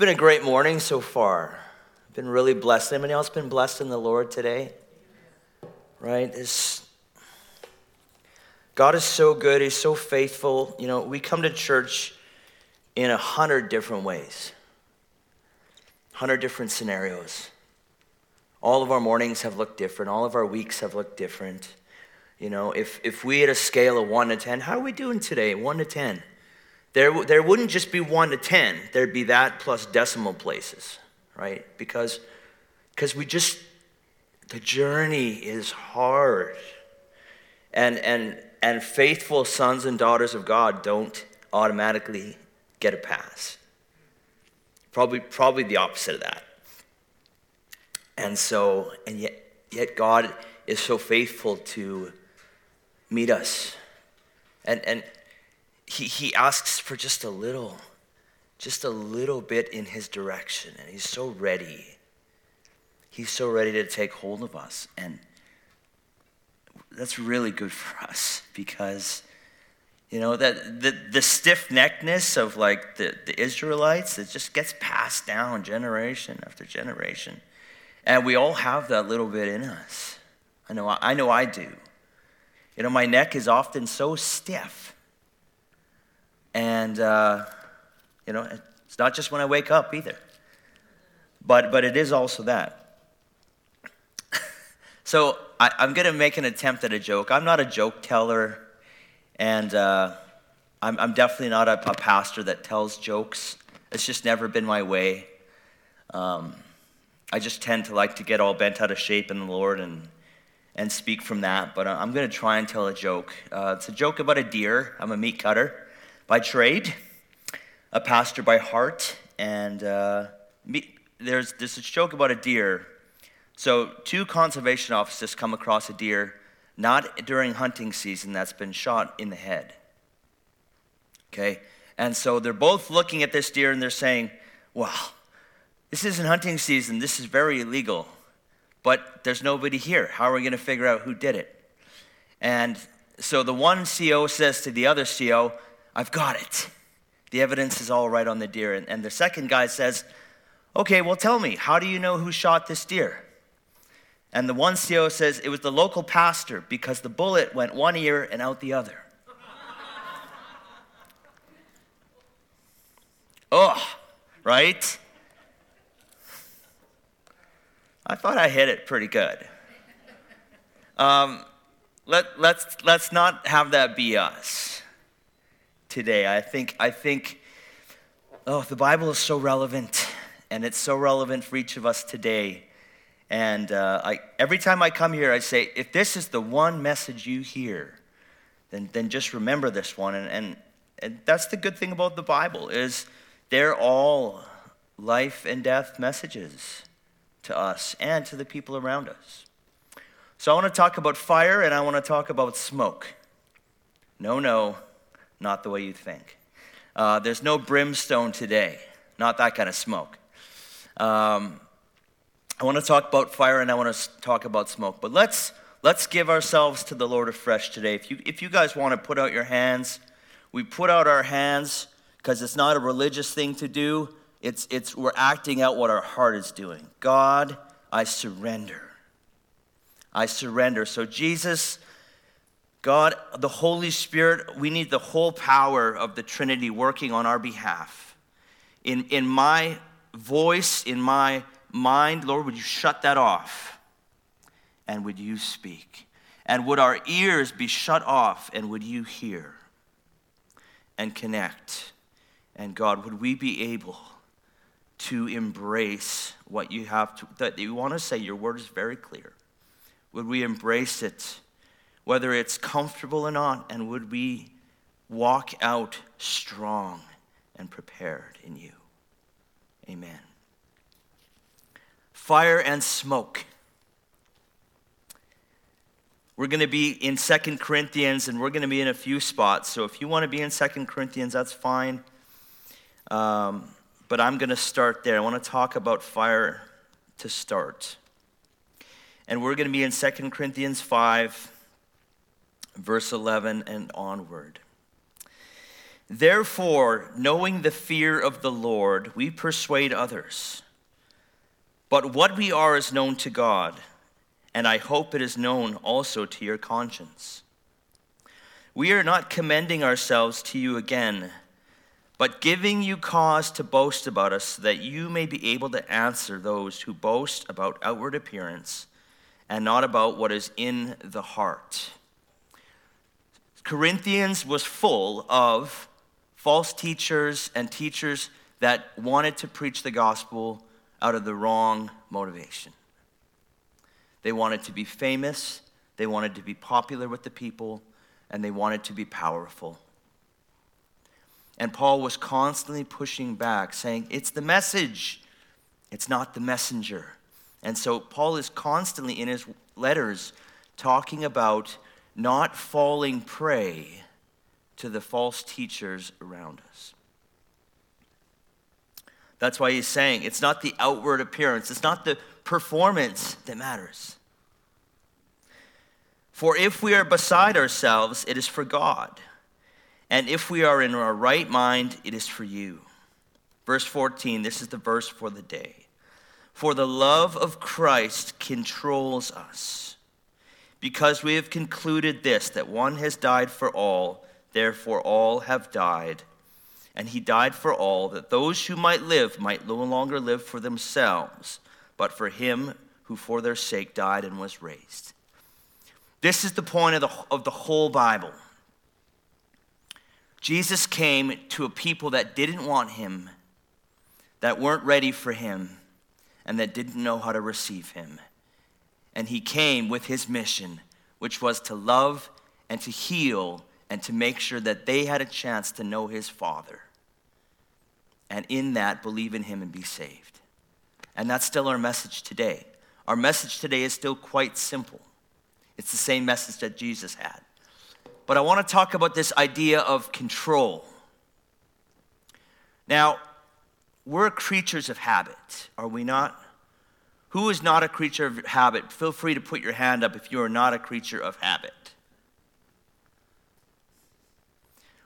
been a great morning so far. I've been really blessed. Anybody else been blessed in the Lord today? Right? It's, God is so good. He's so faithful. You know, we come to church in a hundred different ways, hundred different scenarios. All of our mornings have looked different. All of our weeks have looked different. You know, if, if we had a scale of one to 10, how are we doing today? One to 10. There, there wouldn't just be one to 10, there'd be that plus decimal places, right? Because, because we just, the journey is hard. And, and, and faithful sons and daughters of God don't automatically get a pass. Probably, probably the opposite of that. And so, and yet, yet God is so faithful to meet us. And, and he, he asks for just a little, just a little bit in his direction. And he's so ready. He's so ready to take hold of us. And that's really good for us because, you know, that the, the stiff neckedness of like the, the Israelites, it just gets passed down generation after generation. And we all have that little bit in us. I know I know I do. You know, my neck is often so stiff and, uh, you know, it's not just when I wake up either. But, but it is also that. so I, am going to make an attempt at a joke. I'm not a joke teller, and uh, I'm, I'm, definitely not a, a, pastor that tells jokes. It's just never been my way. Um, I just tend to like to get all bent out of shape in the Lord and, and speak from that. But I'm going to try and tell a joke. Uh, it's a joke about a deer. I'm a meat cutter by trade, a pastor by heart, and uh, me, there's this joke about a deer. So, two conservation officers come across a deer, not during hunting season, that's been shot in the head. Okay? And so they're both looking at this deer and they're saying, well, this isn't hunting season. This is very illegal. But there's nobody here. How are we going to figure out who did it? And so the one CO says to the other CO, I've got it. The evidence is all right on the deer. And, and the second guy says, Okay, well, tell me, how do you know who shot this deer? And the one CO says, It was the local pastor because the bullet went one ear and out the other. oh, right? I thought I hit it pretty good. Um, let, let's, let's not have that be us today. I think, I think, oh, the Bible is so relevant, and it's so relevant for each of us today. And uh, I, every time I come here, I say, if this is the one message you hear, then, then just remember this one. And, and, and that's the good thing about the Bible is they're all life and death messages to us and to the people around us. So I want to talk about fire and I want to talk about smoke. No, no, not the way you think. Uh, there's no brimstone today, not that kind of smoke. Um, I want to talk about fire and I want to talk about smoke, but let's let's give ourselves to the Lord afresh today. If you if you guys want to put out your hands, we put out our hands because it's not a religious thing to do. It's it's we're acting out what our heart is doing. God, I surrender. I surrender. So Jesus God, the Holy Spirit, we need the whole power of the Trinity working on our behalf. In, in my voice, in my mind, Lord, would you shut that off? And would you speak? And would our ears be shut off? And would you hear and connect? And God, would we be able to embrace what you have to, that you want to say? Your word is very clear. Would we embrace it? Whether it's comfortable or not, and would we walk out strong and prepared in you? Amen. Fire and smoke. We're going to be in Second Corinthians, and we're going to be in a few spots. So if you want to be in Second Corinthians, that's fine. Um, but I'm going to start there. I want to talk about fire to start. And we're going to be in Second Corinthians 5 verse 11 and onward. Therefore, knowing the fear of the Lord, we persuade others. But what we are is known to God, and I hope it is known also to your conscience. We are not commending ourselves to you again, but giving you cause to boast about us, so that you may be able to answer those who boast about outward appearance and not about what is in the heart. Corinthians was full of false teachers and teachers that wanted to preach the gospel out of the wrong motivation. They wanted to be famous, they wanted to be popular with the people, and they wanted to be powerful. And Paul was constantly pushing back, saying, It's the message, it's not the messenger. And so Paul is constantly in his letters talking about not falling prey to the false teachers around us. That's why he's saying it's not the outward appearance, it's not the performance that matters. For if we are beside ourselves, it is for God. And if we are in our right mind, it is for you. Verse 14, this is the verse for the day. For the love of Christ controls us, because we have concluded this that one has died for all, therefore all have died. And he died for all, that those who might live might no longer live for themselves, but for him who for their sake died and was raised. This is the point of the, of the whole Bible. Jesus came to a people that didn't want him, that weren't ready for him, and that didn't know how to receive him. And he came with his mission, which was to love and to heal and to make sure that they had a chance to know his Father. And in that, believe in him and be saved. And that's still our message today. Our message today is still quite simple. It's the same message that Jesus had. But I want to talk about this idea of control. Now, we're creatures of habit, are we not? Who is not a creature of habit? Feel free to put your hand up if you are not a creature of habit.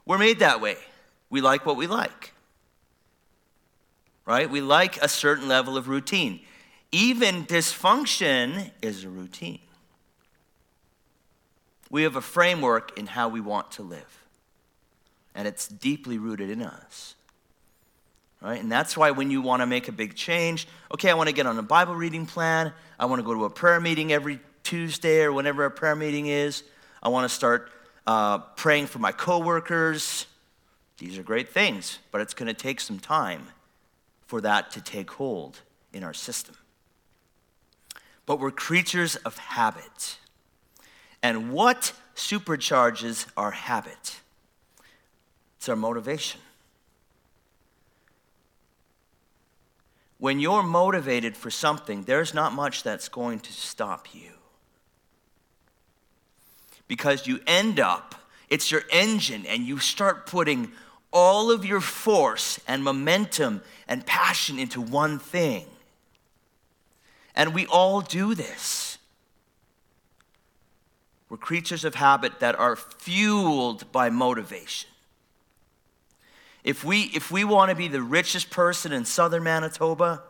We're made that way. We like what we like. Right? We like a certain level of routine. Even dysfunction is a routine we have a framework in how we want to live. And it's deeply rooted in us. Right? And that's why when you want to make a big change, okay, I want to get on a Bible reading plan. I want to go to a prayer meeting every Tuesday or whenever a prayer meeting is. I want to start uh, praying for my coworkers. These are great things, but it's going to take some time for that to take hold in our system. But we're creatures of habit. And what supercharges our habit? It's our motivation. When you're motivated for something, there's not much that's going to stop you. Because you end up, it's your engine, and you start putting all of your force and momentum and passion into one thing. And we all do this. We're creatures of habit that are fueled by motivation. If we, if we want to be the richest person in southern Manitoba,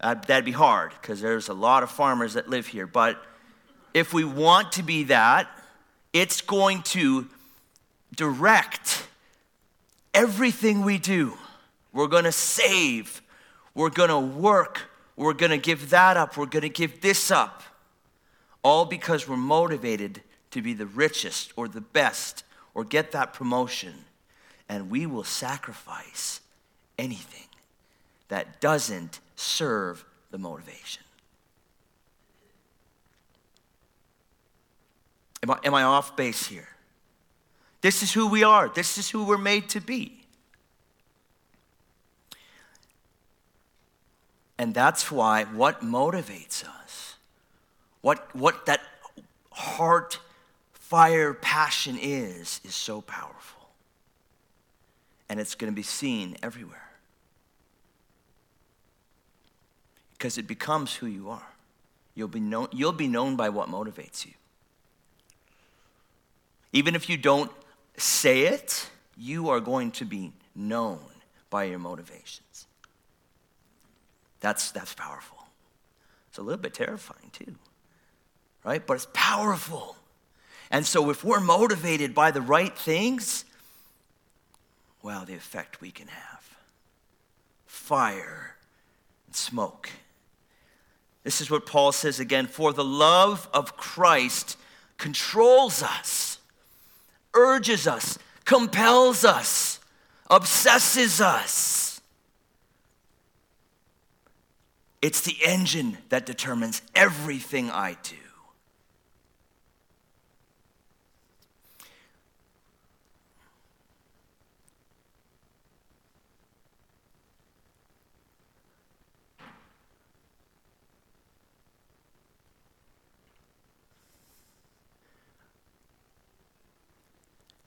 uh, that'd be hard because there's a lot of farmers that live here. But if we want to be that, it's going to direct everything we do. We're going to save. We're going to work. We're going to give that up. We're going to give this up all because we're motivated to be the richest or the best or get that promotion. And we will sacrifice anything that doesn't serve the motivation. Am I, am I off base here? This is who we are, this is who we're made to be. And that's why what motivates us what, what that heart fire passion is, is so powerful. And it's going to be seen everywhere. Because it becomes who you are. You'll be, known, you'll be known by what motivates you. Even if you don't say it, you are going to be known by your motivations. That's, that's powerful. It's a little bit terrifying, too, right? But it's powerful. And so, if we're motivated by the right things, wow, the effect we can have fire and smoke. This is what Paul says again for the love of Christ controls us, urges us, compels us, obsesses us. It's the engine that determines everything I do.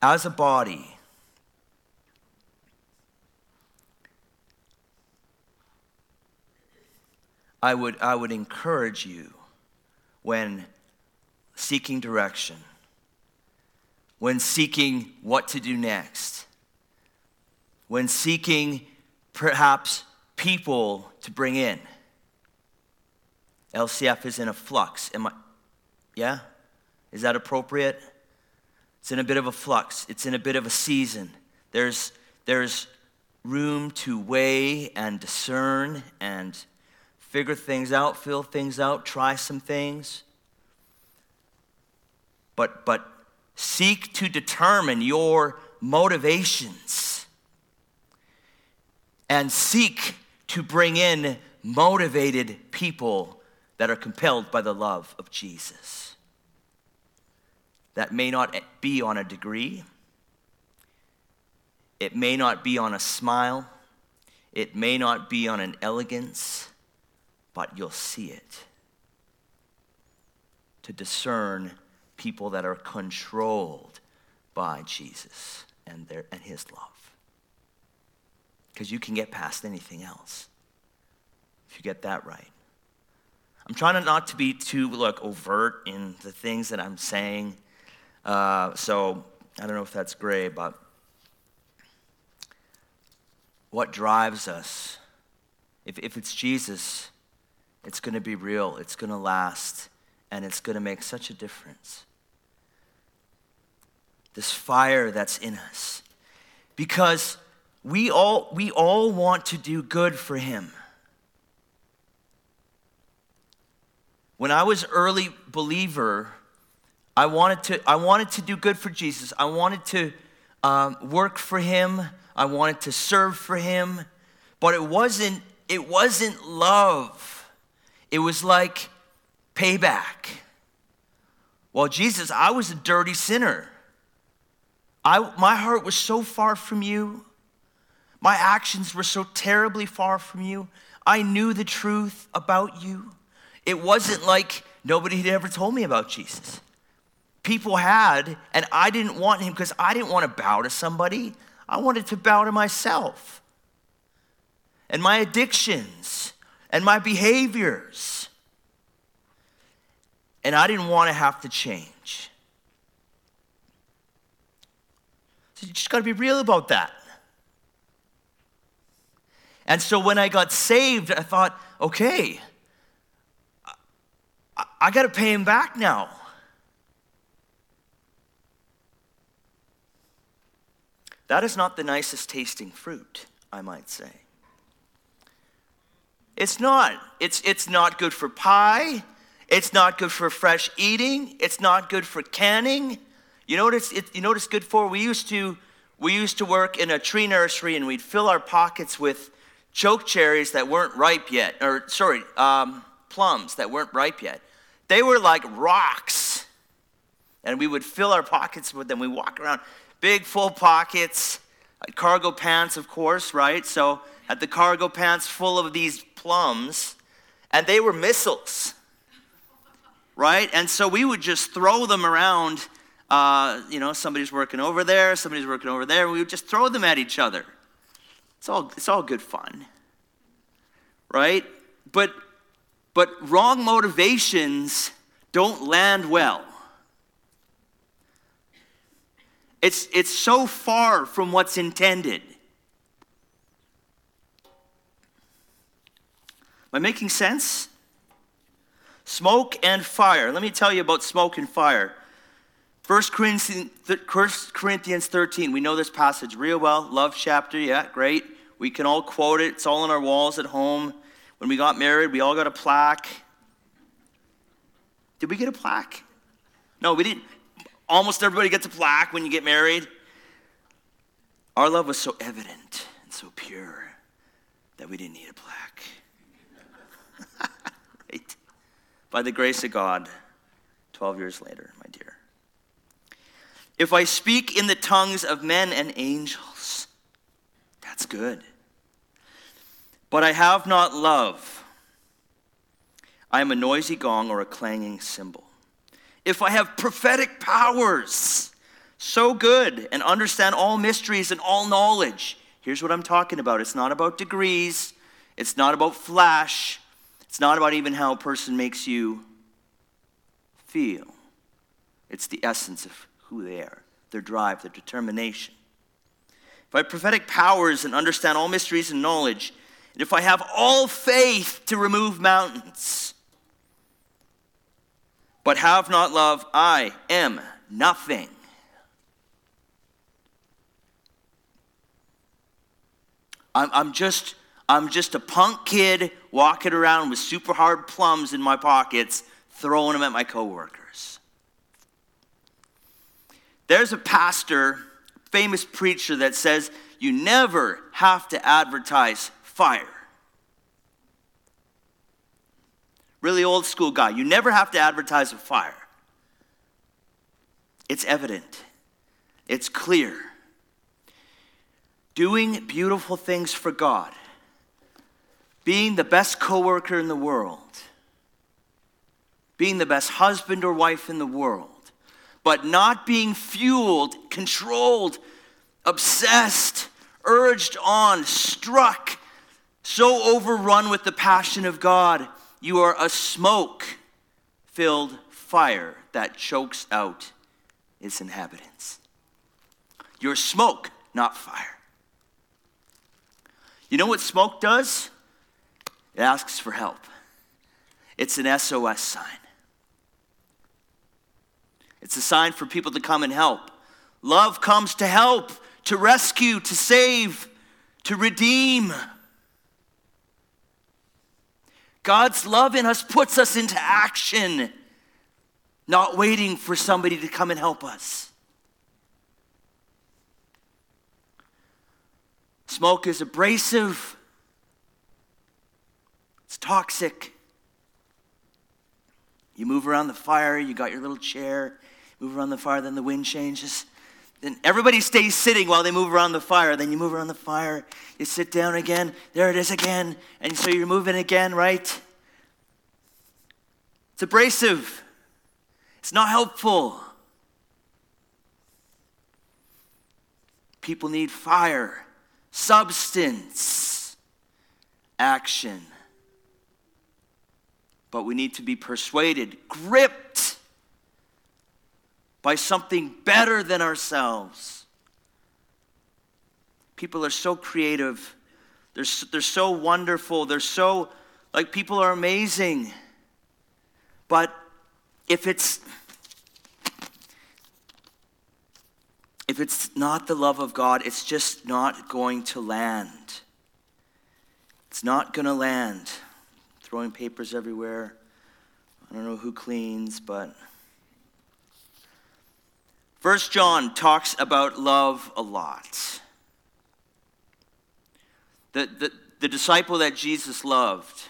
As a body, I would, I would encourage you when seeking direction, when seeking what to do next, when seeking perhaps people to bring in. LCF is in a flux. Am I, yeah? Is that appropriate? It's in a bit of a flux, it's in a bit of a season. There's, there's room to weigh and discern and figure things out, fill things out, try some things. But, but seek to determine your motivations and seek to bring in motivated people that are compelled by the love of Jesus that may not be on a degree, it may not be on a smile, it may not be on an elegance, but you'll see it. To discern people that are controlled by Jesus and, their, and his love. Because you can get past anything else if you get that right. I'm trying not to be too like overt in the things that I'm saying uh, so I don't know if that's gray, but what drives us, if, if it's Jesus, it's going to be real, it's going to last, and it's going to make such a difference. This fire that's in us. Because we all, we all want to do good for Him. When I was early believer, I wanted to, I wanted to do good for Jesus. I wanted to um, work for him. I wanted to serve for him. But it wasn't, it wasn't love. It was like payback. Well, Jesus, I was a dirty sinner. I, my heart was so far from you. My actions were so terribly far from you. I knew the truth about you. It wasn't like nobody had ever told me about Jesus people had, and I didn't want him because I didn't want to bow to somebody. I wanted to bow to myself and my addictions and my behaviors. And I didn't want to have to change. So you just got to be real about that. And so when I got saved, I thought, okay, I, I got to pay him back now. That is not the nicest tasting fruit, I might say. It's not. It's, it's not good for pie. It's not good for fresh eating. It's not good for canning. You know what it's, it, you know what it's good for? We used, to, we used to work in a tree nursery and we'd fill our pockets with choke cherries that weren't ripe yet, or sorry, um, plums that weren't ripe yet. They were like rocks. And we would fill our pockets with them. We walk around big full pockets, cargo pants, of course, right? So had the cargo pants full of these plums, and they were missiles, right? And so we would just throw them around. Uh, you know, somebody's working over there, somebody's working over there. We would just throw them at each other. It's all, it's all good fun, right? But, but wrong motivations don't land well. It's, it's so far from what's intended. Am I making sense? Smoke and fire. Let me tell you about smoke and fire. 1 Corinthians 13, we know this passage real well. Love chapter, yeah, great. We can all quote it. It's all on our walls at home. When we got married, we all got a plaque. Did we get a plaque? No, we didn't. Almost everybody gets a plaque when you get married. Our love was so evident and so pure that we didn't need a plaque. right? By the grace of God, 12 years later, my dear. If I speak in the tongues of men and angels, that's good. But I have not love. I am a noisy gong or a clanging cymbal. If I have prophetic powers, so good, and understand all mysteries and all knowledge. Here's what I'm talking about it's not about degrees, it's not about flash, it's not about even how a person makes you feel. It's the essence of who they are, their drive, their determination. If I have prophetic powers and understand all mysteries and knowledge, and if I have all faith to remove mountains, but have not love, I am nothing. I'm, I'm just I'm just a punk kid walking around with super hard plums in my pockets, throwing them at my coworkers. There's a pastor, famous preacher, that says you never have to advertise fire. Really old school guy. You never have to advertise a fire. It's evident, it's clear. Doing beautiful things for God being the best coworker in the world, being the best husband or wife in the world, but not being fueled, controlled, obsessed, urged on, struck, so overrun with the passion of God, you are a smoke filled fire that chokes out its inhabitants. You're smoke, not fire. You know what smoke does? It asks for help. It's an SOS sign. It's a sign for people to come and help. Love comes to help, to rescue, to save, to redeem. God's love in us puts us into action, not waiting for somebody to come and help us. Smoke is abrasive, it's toxic. You move around the fire, you got your little chair, move around the fire, then the wind changes. Then everybody stays sitting while they move around the fire. Then you move around the fire, you sit down again, there it is again. And so you're moving again, right? It's abrasive, it's not helpful. People need fire, substance, action but we need to be persuaded, gripped by something better than ourselves. People are so creative, they're, they're so wonderful, they're so, like, people are amazing. But if it's, if it's not the love of God, it's just not going to land. It's not going to land throwing papers everywhere. I don't know who cleans, but. First John talks about love a lot. The, the, the disciple that Jesus loved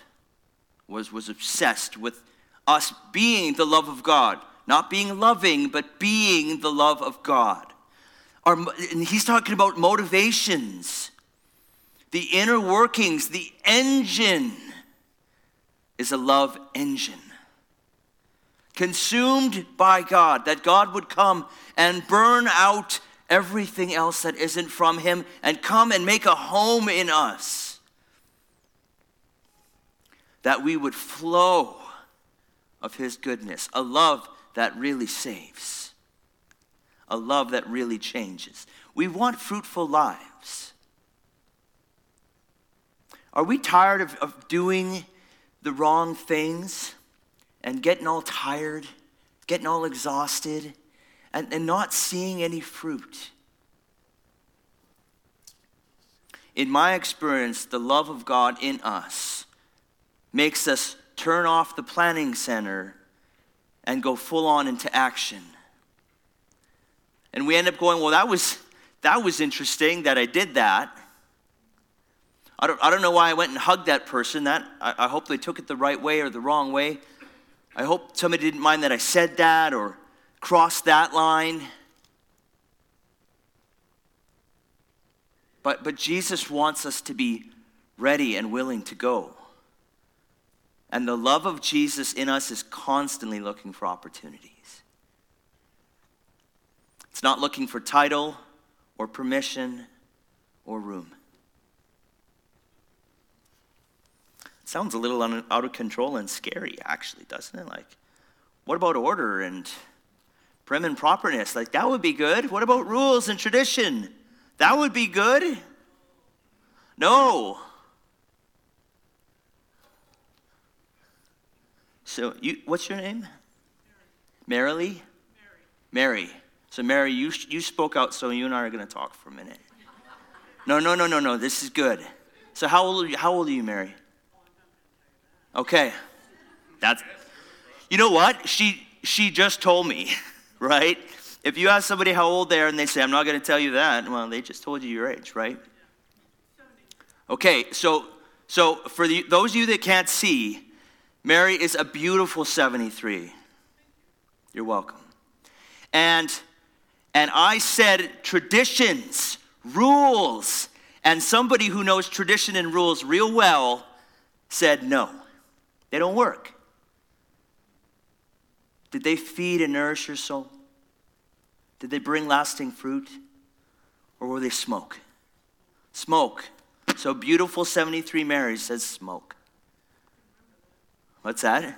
was, was obsessed with us being the love of God. Not being loving, but being the love of God. Our, and he's talking about motivations, the inner workings, the engine is a love engine. Consumed by God, that God would come and burn out everything else that isn't from Him and come and make a home in us. That we would flow of His goodness, a love that really saves, a love that really changes. We want fruitful lives. Are we tired of, of doing the wrong things and getting all tired, getting all exhausted, and, and not seeing any fruit? In my experience, the love of God in us makes us turn off the planning center and go full on into action. And we end up going, well, that was, that was interesting that I did that. I don't, I don't know why I went and hugged that person. That, I, I hope they took it the right way or the wrong way. I hope somebody didn't mind that I said that or crossed that line. But, but Jesus wants us to be ready and willing to go. And the love of Jesus in us is constantly looking for opportunities. It's not looking for title or permission or room. Sounds a little out of control and scary, actually, doesn't it? Like, what about order and prim and properness? Like, that would be good. What about rules and tradition? That would be good. No. So, you, what's your name? Mary. Mary. So, Mary, you, you spoke out, so you and I are going to talk for a minute. No, no, no, no, no. This is good. So, how old are you, how old are you Mary? Okay. That's, you know what? She, she just told me, right? If you ask somebody how old they are and they say, I'm not going to tell you that, well, they just told you your age, right? Okay, so, so for the, those of you that can't see, Mary is a beautiful 73. You're welcome. And and I said traditions, rules, and somebody who knows tradition and rules real well said no. They don't work. Did they feed and nourish your soul? Did they bring lasting fruit? Or were they smoke? Smoke. So beautiful 73 Mary says smoke. What's that?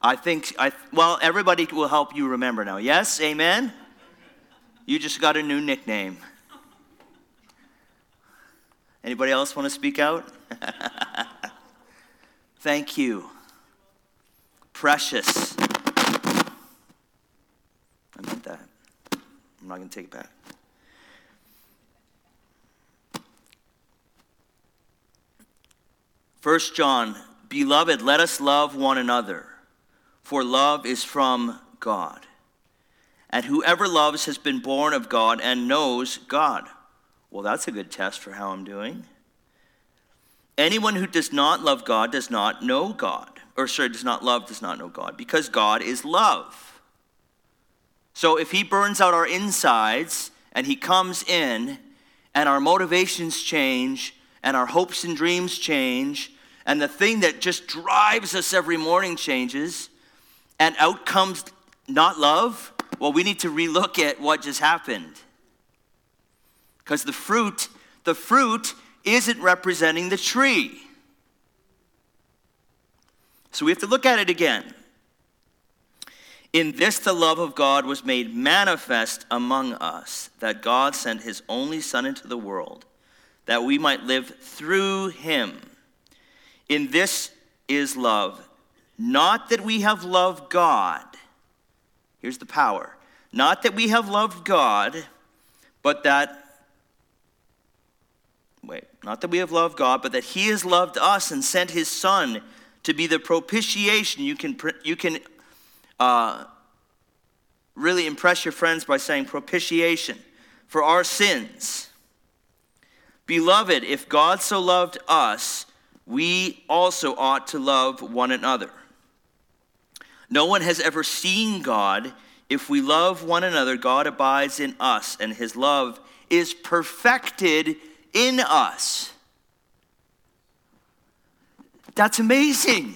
I think, I, well, everybody will help you remember now. Yes? Amen? You just got a new nickname. Anybody else want to speak out? Thank you. Precious. I meant that. I'm not going to take it back. First John, beloved, let us love one another, for love is from God. And whoever loves has been born of God and knows God. Well, that's a good test for how I'm doing. Anyone who does not love God does not know God. Or, sorry, does not love, does not know God, because God is love. So if He burns out our insides and He comes in and our motivations change and our hopes and dreams change, and the thing that just drives us every morning changes, and out comes not love, well, we need to relook at what just happened. Because the fruit, the fruit isn't representing the tree. So we have to look at it again. In this, the love of God was made manifest among us, that God sent his only Son into the world that we might live through him. In this is love, not that we have loved God. Here's the power. Not that we have loved God, but that wait, not that we have loved God, but that he has loved us and sent his son to be the propitiation. You can you can uh, really impress your friends by saying propitiation for our sins. Beloved, if God so loved us, we also ought to love one another. No one has ever seen God. If we love one another, God abides in us, and his love is perfected in us. That's amazing.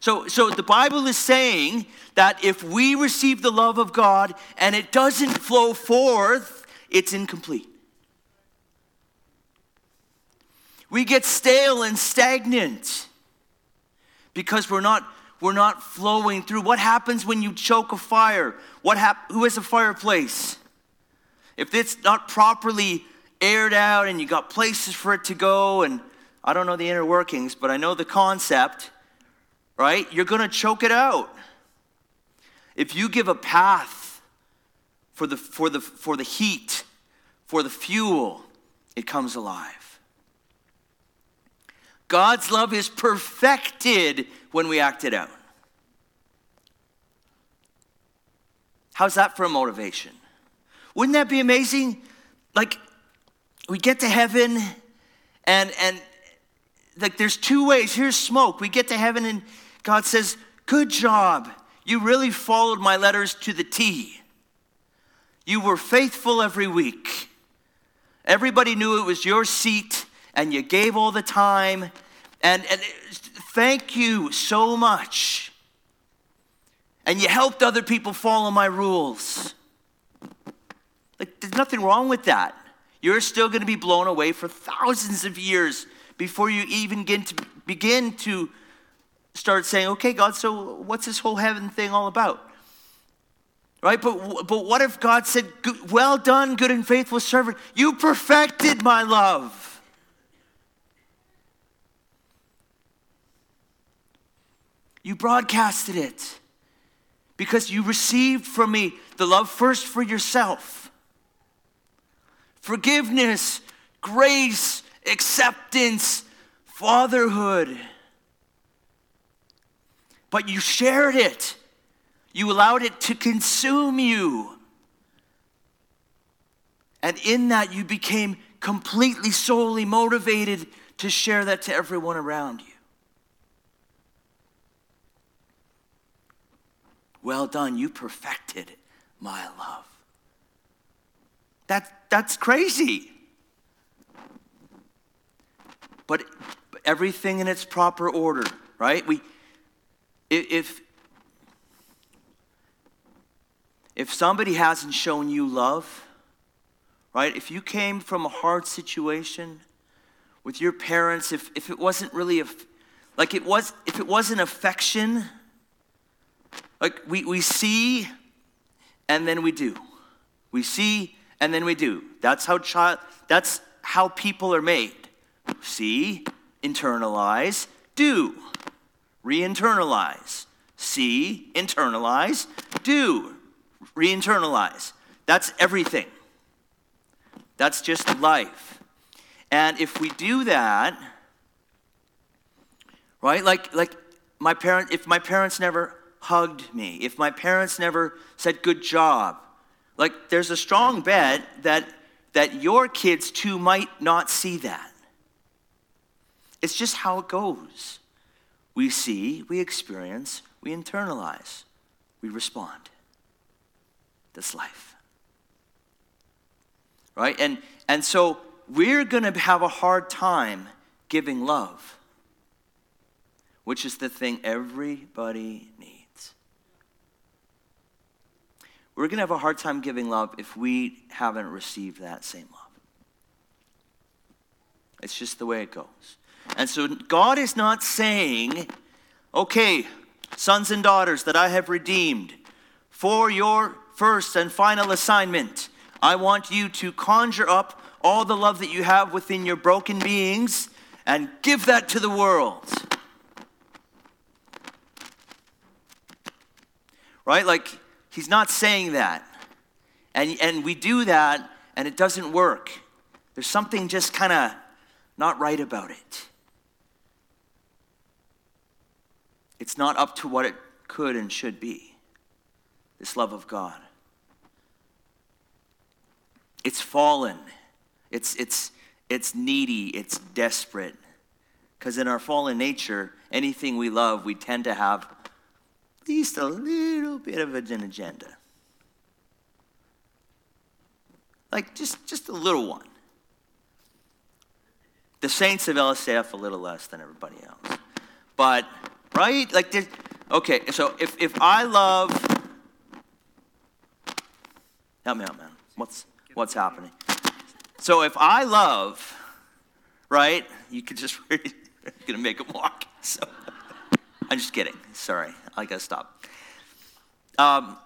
So, so the Bible is saying that if we receive the love of God and it doesn't flow forth, it's incomplete. We get stale and stagnant because we're not, we're not flowing through. What happens when you choke a fire? What hap- who has a fireplace? If it's not properly aired out and you got places for it to go, and I don't know the inner workings, but I know the concept, right? You're going to choke it out. If you give a path for the, for, the, for the heat, for the fuel, it comes alive. God's love is perfected when we act it out. How's that for a motivation? Wouldn't that be amazing? Like, we get to heaven, and, and like there's two ways. Here's smoke. We get to heaven, and God says, Good job. You really followed my letters to the T. You were faithful every week. Everybody knew it was your seat, and you gave all the time. And, and thank you so much. And you helped other people follow my rules. Like, there's nothing wrong with that. You're still going to be blown away for thousands of years before you even begin to, begin to start saying, okay, God, so what's this whole heaven thing all about? Right? But, but what if God said, well done, good and faithful servant? You perfected my love. You broadcasted it because you received from me the love first for yourself, forgiveness, grace, acceptance, fatherhood. But you shared it, you allowed it to consume you. And in that, you became completely solely motivated to share that to everyone around you. Well done, you perfected my love. That, that's crazy. But everything in its proper order, right? We, if, if somebody hasn't shown you love, right? If you came from a hard situation with your parents, if, if it wasn't really, a, like it was, if it wasn't affection, like we, we see and then we do. We see and then we do. That's how child, that's how people are made. See, internalize, do. Re internalize. See, internalize, do. Re internalize. That's everything. That's just life. And if we do that, right, like, like my parent, if my parents never hugged me, if my parents never said good job, like there's a strong bet that that your kids too might not see that. It's just how it goes. We see, we experience, we internalize, we respond. That's life. Right? And, and so we're going to have a hard time giving love, which is the thing everybody needs. We're going to have a hard time giving love if we haven't received that same love. It's just the way it goes. And so God is not saying, okay, sons and daughters that I have redeemed, for your first and final assignment, I want you to conjure up all the love that you have within your broken beings and give that to the world. Right? Like, he's not saying that. And, and we do that, and it doesn't work. There's something just kind of not right about it. It's not up to what it could and should be. This love of God. It's fallen. It's, it's, it's needy. It's desperate. Because in our fallen nature, anything we love, we tend to have least a little bit of an agenda. Like just, just a little one. The saints of LSAF a little less than everybody else. But right? Like, there's, okay, so if, if I love, help me out, man. What's, what's happening? So if I love, right, you could just, you're going to make them walk. So, I'm just kidding. Sorry, I gotta stop. Um,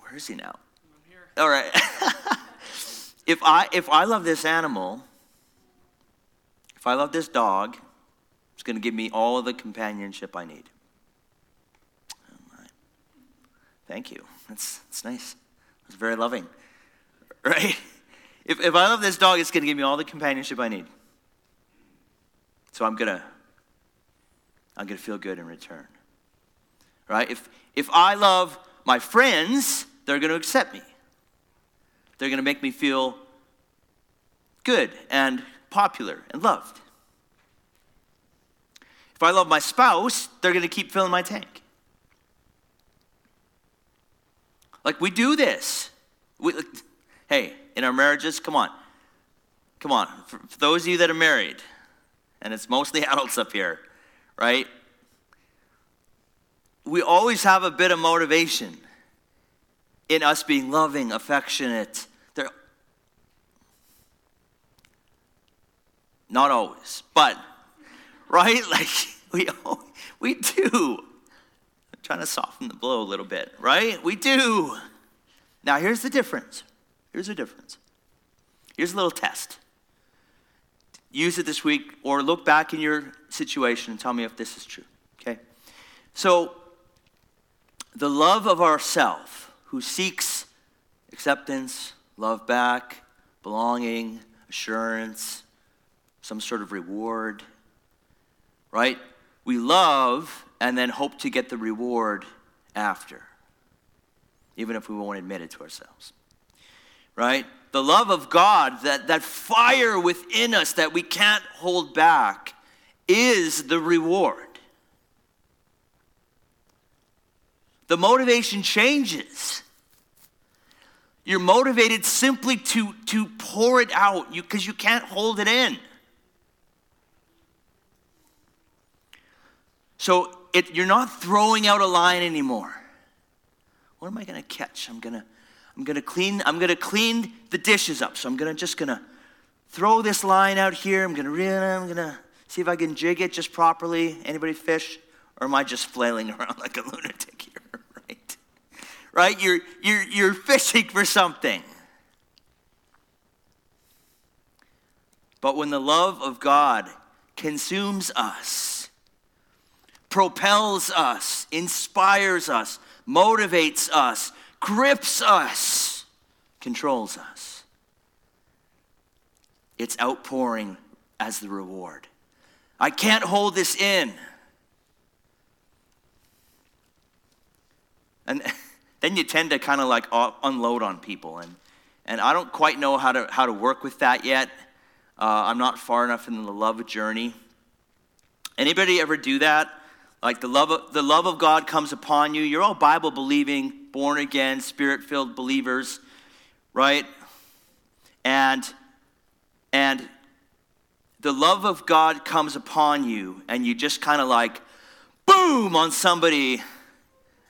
where is he now? I'm here. All right. if I if I love this animal, if I love this dog, it's going to give me all of the companionship I need. Thank you. That's, that's nice. That's very loving. Right? If, if I love this dog, it's going to give me all the companionship I need. So I'm going to I'm going to feel good in return. Right? If, if I love my friends, they're going to accept me. They're going to make me feel good and popular and loved. If I love my spouse, they're going to keep filling my tank. Like we do this. We, like, hey, in our marriages, come on. Come on. For, for those of you that are married, and it's mostly adults up here, right? We always have a bit of motivation in us being loving, affectionate. They're, not always, but, right? Like, we, we do trying to soften the blow a little bit, right? We do. Now, here's the difference. Here's the difference. Here's a little test. Use it this week or look back in your situation and tell me if this is true, okay? So, the love of ourself who seeks acceptance, love back, belonging, assurance, some sort of reward, right? We love and then hope to get the reward after, even if we won't admit it to ourselves. Right? The love of God, that, that fire within us that we can't hold back, is the reward. The motivation changes. You're motivated simply to, to pour it out because you, you can't hold it in. So it, you're not throwing out a line anymore. What am I going to catch? I'm going to I'm going to clean I'm going to clean the dishes up. So I'm going to just going to throw this line out here. I'm going to I'm going to see if I can jig it just properly. Anybody fish or am I just flailing around like a lunatic here, right? Right? You're you're you're fishing for something. But when the love of God consumes us, propels us, inspires us, motivates us, grips us, controls us. It's outpouring as the reward. I can't hold this in. And then you tend to kind of like unload on people. And, and I don't quite know how to, how to work with that yet. Uh, I'm not far enough in the love journey. Anybody ever do that? Like the love of, the love of God comes upon you. You're all Bible believing, born again, spirit filled believers, right? And, and the love of God comes upon you, and you just kind of like, boom, on somebody.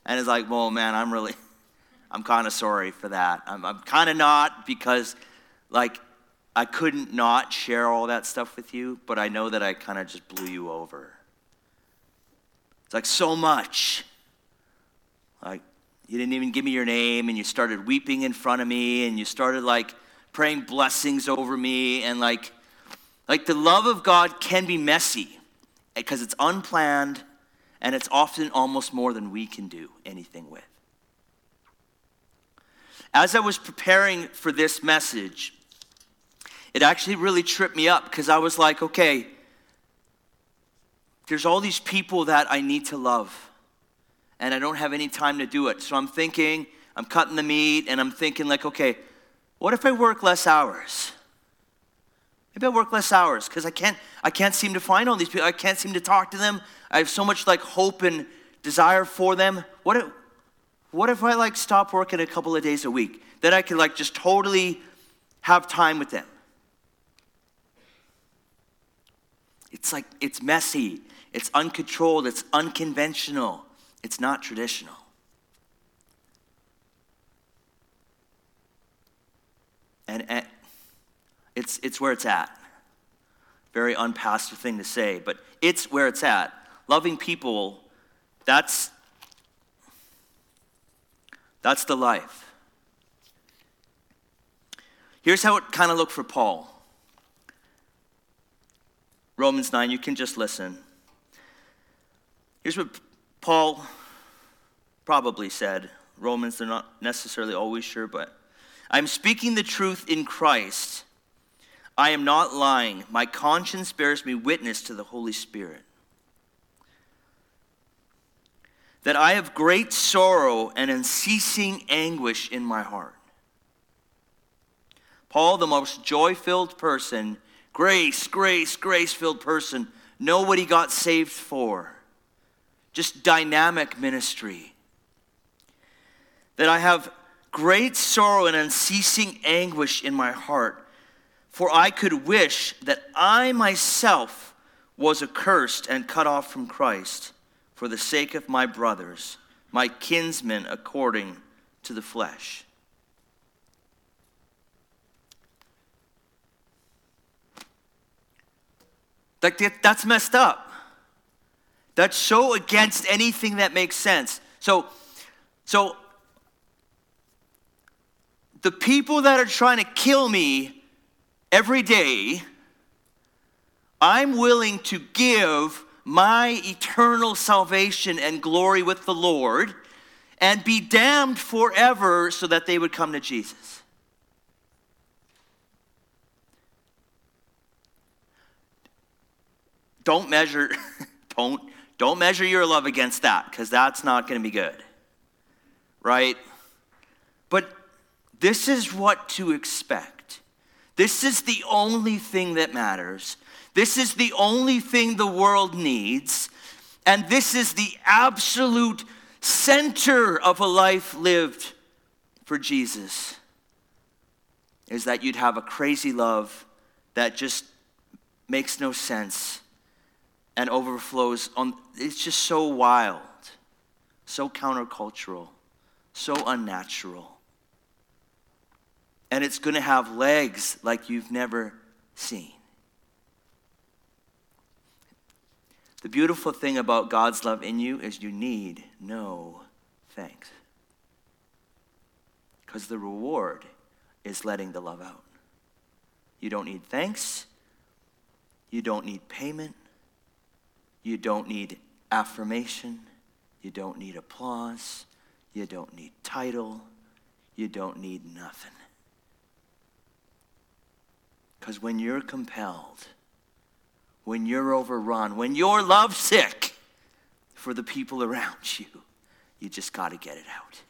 And it's like, well, man, I'm really, I'm kind of sorry for that. I'm, I'm kind of not because, like, I couldn't not share all that stuff with you, but I know that I kind of just blew you over. It's like so much. Like, you didn't even give me your name, and you started weeping in front of me, and you started like praying blessings over me, and like, like the love of God can be messy eh, because it's unplanned and it's often almost more than we can do anything with. As I was preparing for this message, it actually really tripped me up because I was like, okay, there's all these people that I need to love, and I don't have any time to do it. So I'm thinking, I'm cutting the meat, and I'm thinking, like, okay, what if I work less hours? Maybe I work less hours because I can't, I can't seem to find all these people. I can't seem to talk to them. I have so much like hope and desire for them. What if, what if I like stop working a couple of days a week? Then I could like just totally have time with them. It's like, it's messy. It's uncontrolled, it's unconventional, it's not traditional. And it's, it's where it's at. Very unpastored thing to say, but it's where it's at. Loving people That's that's the life. Here's how it kind of looked for Paul. Romans 9, you can just listen. Here's what Paul probably said. Romans, they're not necessarily always sure, but I'm speaking the truth in Christ. I am not lying. My conscience bears me witness to the Holy Spirit that I have great sorrow and unceasing anguish in my heart. Paul, the most joy filled person, grace, grace, grace filled person, know what he got saved for. Just dynamic ministry. That I have great sorrow and unceasing anguish in my heart, for I could wish that I myself was accursed and cut off from Christ for the sake of my brothers, my kinsmen according to the flesh. Like that's messed up. That's so against anything that makes sense. So, so the people that are trying to kill me every day, I'm willing to give my eternal salvation and glory with the Lord and be damned forever so that they would come to Jesus. Don't measure don't don't measure your love against that cuz that's not going to be good. Right? But this is what to expect. This is the only thing that matters. This is the only thing the world needs, and this is the absolute center of a life lived for Jesus. Is that you'd have a crazy love that just makes no sense and overflows on it's just so wild, so countercultural, so unnatural. And it's going to have legs like you've never seen. The beautiful thing about God's love in you is you need no thanks. Because the reward is letting the love out. You don't need thanks. You don't need payment. You don't need affirmation. You don't need applause. You don't need title. You don't need nothing. Because when you're compelled, when you're overrun, when you're lovesick for the people around you, you just got to get it out.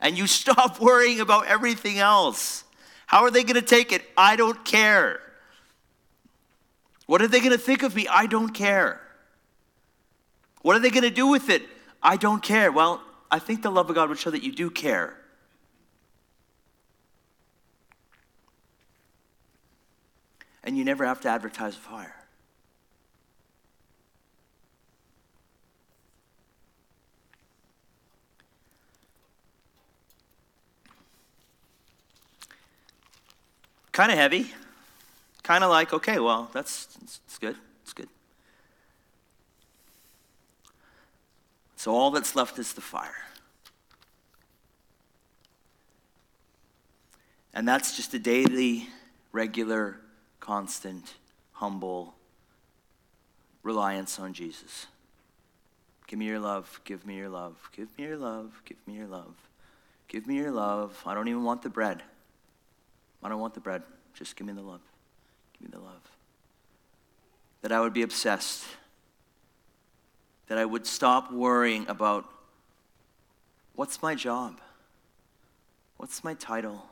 And you stop worrying about everything else. How are they going to take it? I don't care. What are they going to think of me? I don't care. What are they going to do with it? I don't care. Well, I think the love of God would show that you do care. And you never have to advertise a fire. kind of heavy, kind of like, okay, well, that's, that's good, it's good. So all that's left is the fire. And that's just a daily, regular, constant, humble reliance on Jesus. Give me your love, give me your love, give me your love, give me your love, give me your love. I don't even want the bread. I don't want the bread. Just give me the love. Give me the love. That I would be obsessed. That I would stop worrying about what's my job? What's my title?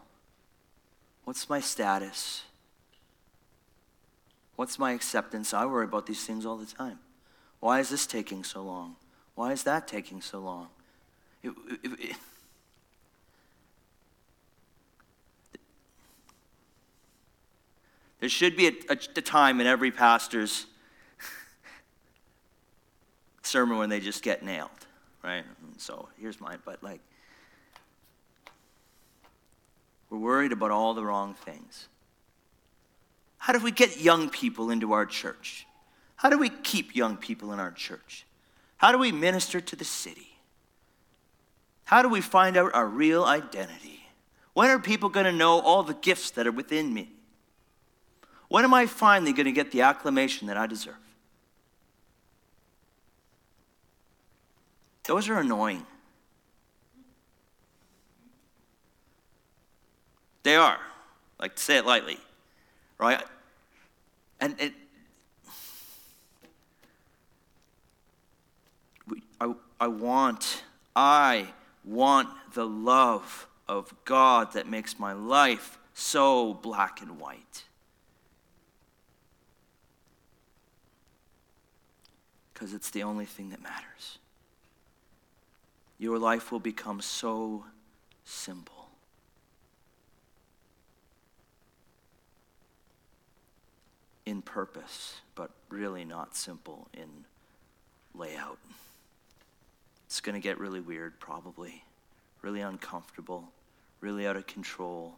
What's my status? What's my acceptance? I worry about these things all the time. Why is this taking so long? Why is that taking so long? It, it, it, There should be a, a, a time in every pastor's sermon when they just get nailed, right? So here's mine, but like, we're worried about all the wrong things. How do we get young people into our church? How do we keep young people in our church? How do we minister to the city? How do we find out our real identity? When are people going to know all the gifts that are within me? When am I finally going to get the acclamation that I deserve? Those are annoying. They are. Like to say it lightly, right? And it, I, I want, I want the love of God that makes my life so black and white. Because it's the only thing that matters. Your life will become so simple. In purpose, but really not simple in layout. It's going to get really weird, probably, really uncomfortable, really out of control.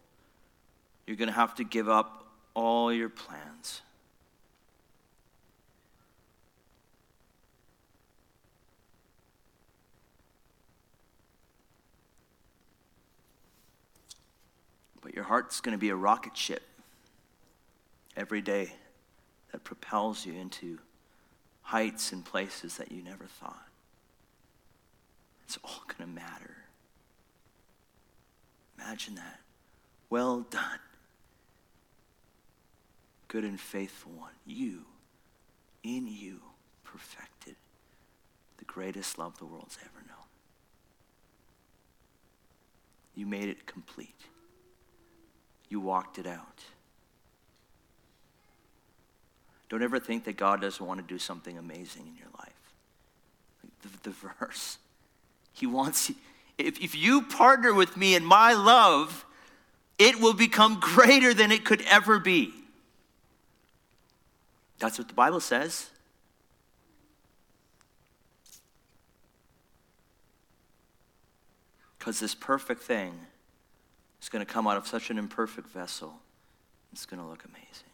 You're going to have to give up all your plans. But your heart's going to be a rocket ship every day that propels you into heights and places that you never thought. It's all going to matter. Imagine that. Well done. Good and faithful one. You, in you, perfected the greatest love the world's ever known. You made it complete. You walked it out. Don't ever think that God doesn't want to do something amazing in your life. The, the verse. He wants, if, if you partner with me in my love, it will become greater than it could ever be. That's what the Bible says. Because this perfect thing is going to come out of such an imperfect vessel, it's going to look amazing.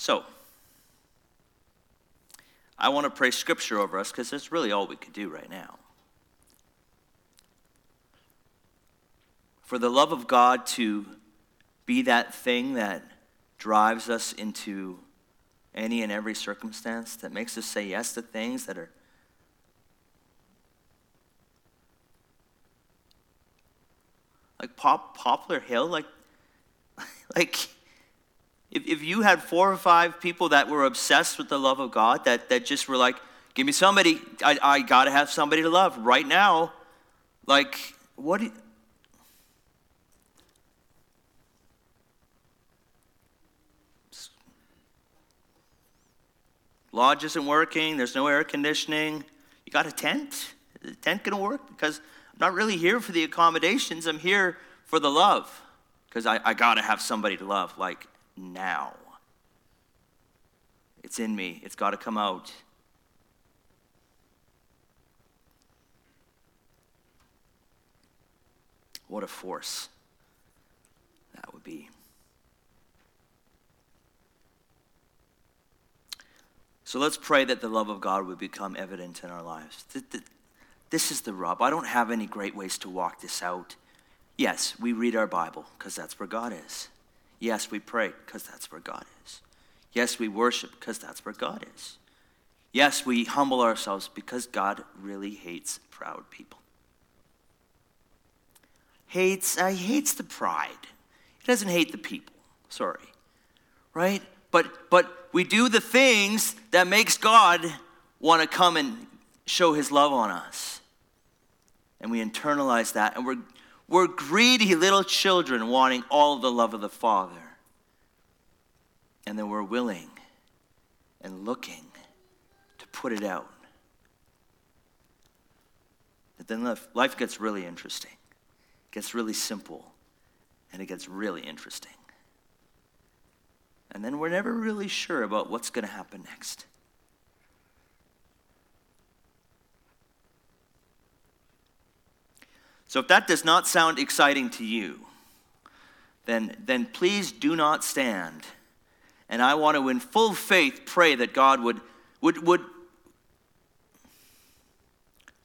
So, I want to pray scripture over us because that's really all we could do right now. For the love of God to be that thing that drives us into any and every circumstance, that makes us say yes to things that are like pop poplar hill like like if, if you had four or five people that were obsessed with the love of God, that, that just were like, give me somebody, I, I got to have somebody to love right now, like, what? Lodge isn't working, there's no air conditioning. You got a tent? Is the tent to work? Because I'm not really here for the accommodations, I'm here for the love. Because I, I got to have somebody to love. Like, now. It's in me, it's got to come out. What a force that would be. So let's pray that the love of God would become evident in our lives. This is the rub. I don't have any great ways to walk this out. Yes, we read our Bible because that's where God is. Yes, we pray because that's where God is. Yes, we worship because that's where God is. Yes, we humble ourselves because God really hates proud people. Hates, uh, he hates the pride. He doesn't hate the people. Sorry. Right? But but we do the things that makes God want to come and show his love on us. And we internalize that and we're we're greedy little children wanting all the love of the Father. And then we're willing and looking to put it out. But then life gets really interesting, it gets really simple, and it gets really interesting. And then we're never really sure about what's going to happen next. So if that does not sound exciting to you, then, then please do not stand. And I want to, in full faith, pray that God would, would, would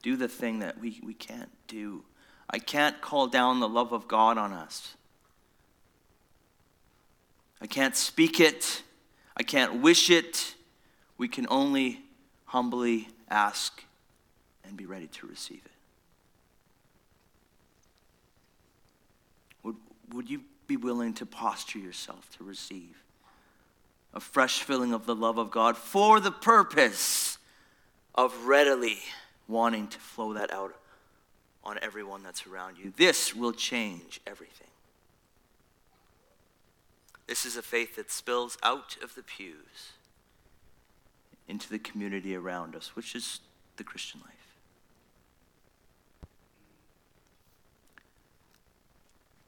do the thing that we, we can't do. I can't call down the love of God on us. I can't speak it. I can't wish it. We can only humbly ask and be ready to receive it. Would, would you be willing to posture yourself to receive a fresh filling of the love of God for the purpose of readily wanting to flow that out on everyone that's around you? This will change everything. This is a faith that spills out of the pews into the community around us, which is the Christian life.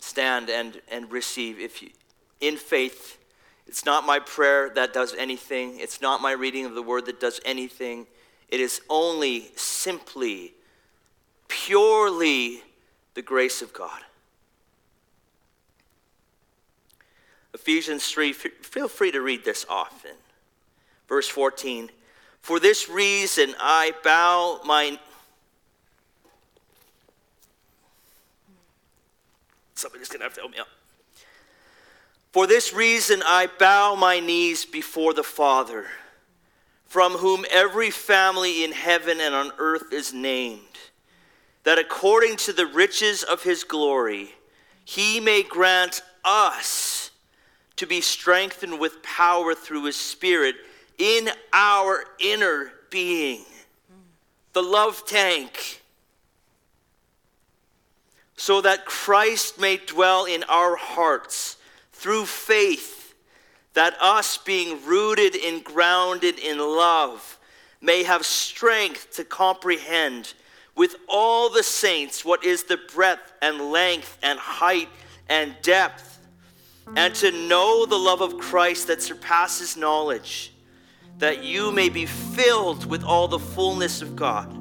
Stand and, and receive if you, in faith. It's not my prayer that does anything. It's not my reading of the word that does anything. It is only simply, purely the grace of God. Ephesians 3, feel free to read this often. Verse 14 For this reason I bow my. Going to have to help me out. For this reason I bow my knees before the Father, from whom every family in heaven and on earth is named, that according to the riches of his glory, he may grant us to be strengthened with power through his Spirit in our inner being. The love tank. So that Christ may dwell in our hearts through faith, that us being rooted and grounded in love may have strength to comprehend with all the saints what is the breadth and length and height and depth and to know the love of Christ that surpasses knowledge, that you may be filled with all the fullness of God,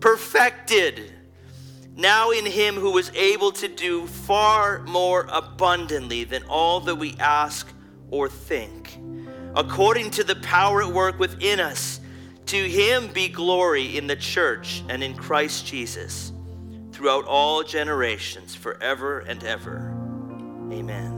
perfected now in Him who is able to do far more abundantly than all that we ask or think, according to the power at work within us. To Him be glory in the church and in Christ Jesus throughout all generations, forever and ever. Amen.